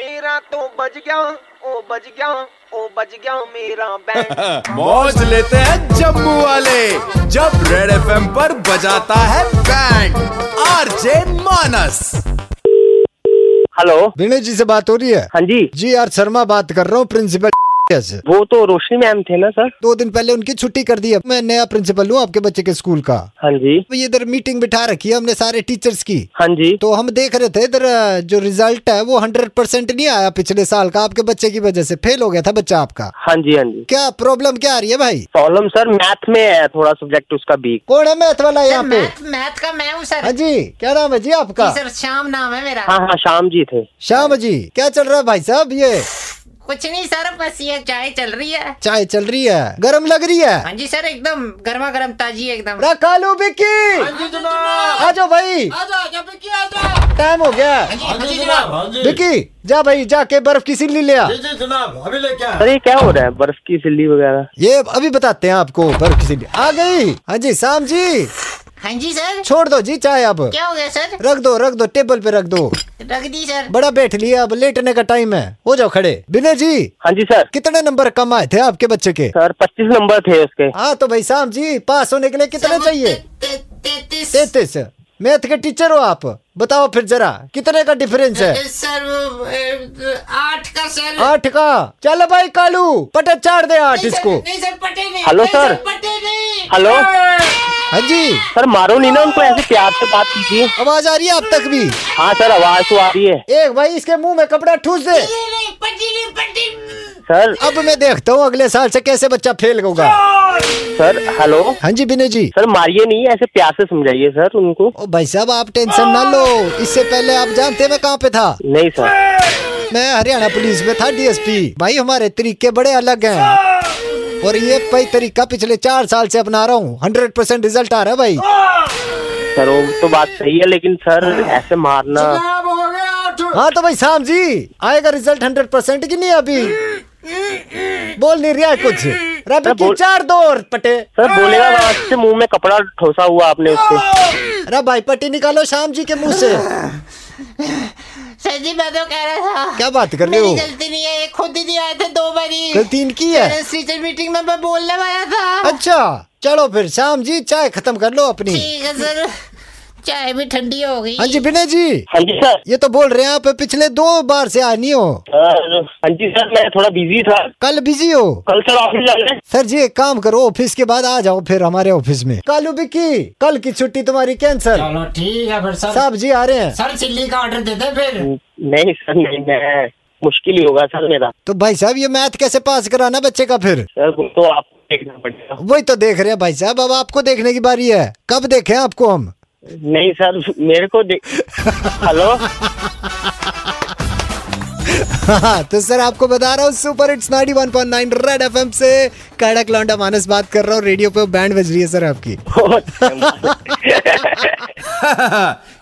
मेरा तो बज गया ओ बज गया ओ बज गया मेरा बैंड मौज लेते हैं जम्मू वाले जब रेड एफ़ पर बजाता है band RJ Manas hello Vinay ji से बात हो रही है? हाँ जी। जी यार शर्मा बात कर रहा हूँ प्रिंसिपल से वो तो रोशनी मैम थे ना सर। दो दिन पहले उनकी छुट्टी कर दी। है मैं नया प्रिंसिपल हूँ आपके बच्चे के स्कूल का। हाँ जी। तो ये इधर मीटिंग बिठा रखी है हमने सारे टीचर्स की। हाँ जी। तो हम देख रहे थे इधर जो रिज़ल्ट है वो हंड्रेड परसेंट नहीं आया पिछले साल का। आपके बच्चे की वजह से फेल हो गया था बच्चा आपका। हाँ जी हाँ जी। क्या प्रॉब्लम क्या आ रही है भाई? प्रॉब्लम सर मैथ में है थोड़ा सब्जेक्ट उसका वीक कौन है मैथ वाला यहाँ पे? मैथ मैथ का मैं हूँ सर। हाँ जी क्या नाम है जी आपका? सर श्याम नाम है मेरा। हाँ हाँ शाम जी थे। श्याम जी क्या चल रहा है भाई साहब ये? कुछ नहीं सर बस ये चाय चल रही है। चाय चल रही है। गर्म लग रही है। हाँ जी सर एकदम गर्मा गर्म ताजी एकदम। रखा लो बिक्की आ जाओ भाई। टाइम हो गया। बिक्की जा भाई जाके बर्फ़ की सिल्ली ले आ। सर क्या? हो रहा है? बर्फ़ की सिल्ली वगैरह? ये अभी बताते हैं आपको बर्फ़ की सिल्ली। आ गई। हाँ जी शाम जी। हाँ जी सर। छोड़ दो जी चाय अब। क्या हो गया सर? रख दो रख दो टेबल पे रख दो। रख दी सर। बड़ा बैठ लिया अब लेटने का टाइम है। हो जाओ खड़े। विनय जी हाँ जी सर। कितने नंबर कम आए थे आपके बच्चे के? सर पच्चीस नंबर थे उसके। हाँ तो भाई शाम जी पास होने के लिए कितने चाहिए? तैतीस। मैथ के टीचर हो आप। बताओ फिर जरा कितने का डिफरेंस है? सर आठ का सर। आठ का? चलो भाई कालू पटे चार दे आठ इसको। नहीं सर पटे नहीं। Hello, sir. हेलो। हाँ जी। सर मारो नहीं ना उनको ऐसे प्यार से बात कीजिए। आवाज़ आ रही है अब तक भी? हाँ सर आवाज़ तो आ रही है। एक भाई इसके मुँह में कपड़ा ठूस दे। सर। अब मैं देखता हूँ अगले साल से कैसे बच्चा फेल होगा। Sir hello. हाँ जी विनय जी। सर मारिए नहीं ऐसे प्यार से समझाइए सर उनको। ओ भाई साहब आप टेंशन ना लो। इससे पहले आप जानते मैं कहाँ पे था? नहीं सर। मैं हरियाणा पुलिस में था डीएसपी। भाई हमारे तरीके बड़े अलग हैं। और ये भाई तरीका पिछले चार साल से अपना रहा हूँ। हंड्रेड परसेंट रिज़ल्ट आ रहा है भाई। सर वो तो बात सही है लेकिन सर ऐसे मारना। हाँ तो भाई शाम जी आएगा रिज़ल्ट हंड्रेड परसेंट की नहीं अभी? बोल नहीं रहा है कुछ। रबी की बोल- चार दो और पटे। सर बोलेगा मुँह में कपड़ा ठोसा हुआ आपने उसके अरे भाई पट्टी निकालो शाम जी के मुँह से। सर जी मैं तो कह रहा था। क्या बात कर रहे हो? गलती नहीं है खुद ही नहीं आए थे दो बारी। गलती इनकी है? टीचर मीटिंग में मैं बोलने वाला था। अच्छा चलो फिर शाम जी चाय खत्म कर लो अपनी। ठीक है सर। चाय भी ठंडी हो गई। हाँ जी विनय जी। हाँ जी सर। ये तो बोल रहे हैं आप पिछले दो बार से आ नहीं हो। हाँ जी सर मैं थोड़ा बिज़ी था। कल बिज़ी हो? कल सर ऑफ़िस जाना है। सर जी एक काम करो ऑफ़िस के बाद आ जाओ फिर हमारे ऑफ़िस में। कालू बिक्की कल की छुट्टी तुम्हारी कैंसिल चलो ठीक है फिर सर। साहब जी आ रहे हैं। सर चिल्ली का ऑर्डर देते फिर। नहीं सर नहीं मैं मुश्किल ही होगा सर मेरा। तो भाई साहब ये मैथ कैसे पास कराना बच्चे का फिर? सर वो तो आपको देखना पड़ेगा। वही तो देख रहे हैं भाई साहब अब आपको देखने की बारी है। कब देखे आपको हम? नहीं सर मेरे को देख हेलो हाँ, तो सर आपको बता रहा हूँ सुपर हिट्स 91.9 रेड एफएम से कड़क लौंडा मानस बात कर रहा हूँ रेडियो पे बैंड बज रही है सर आपकी।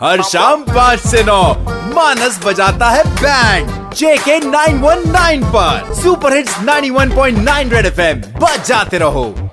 हर शाम पाँच से नौ मानस बजाता है बैंड जेके 919 पर। सुपर हिट्स 91.9 रेड एफएम बजाते रहो।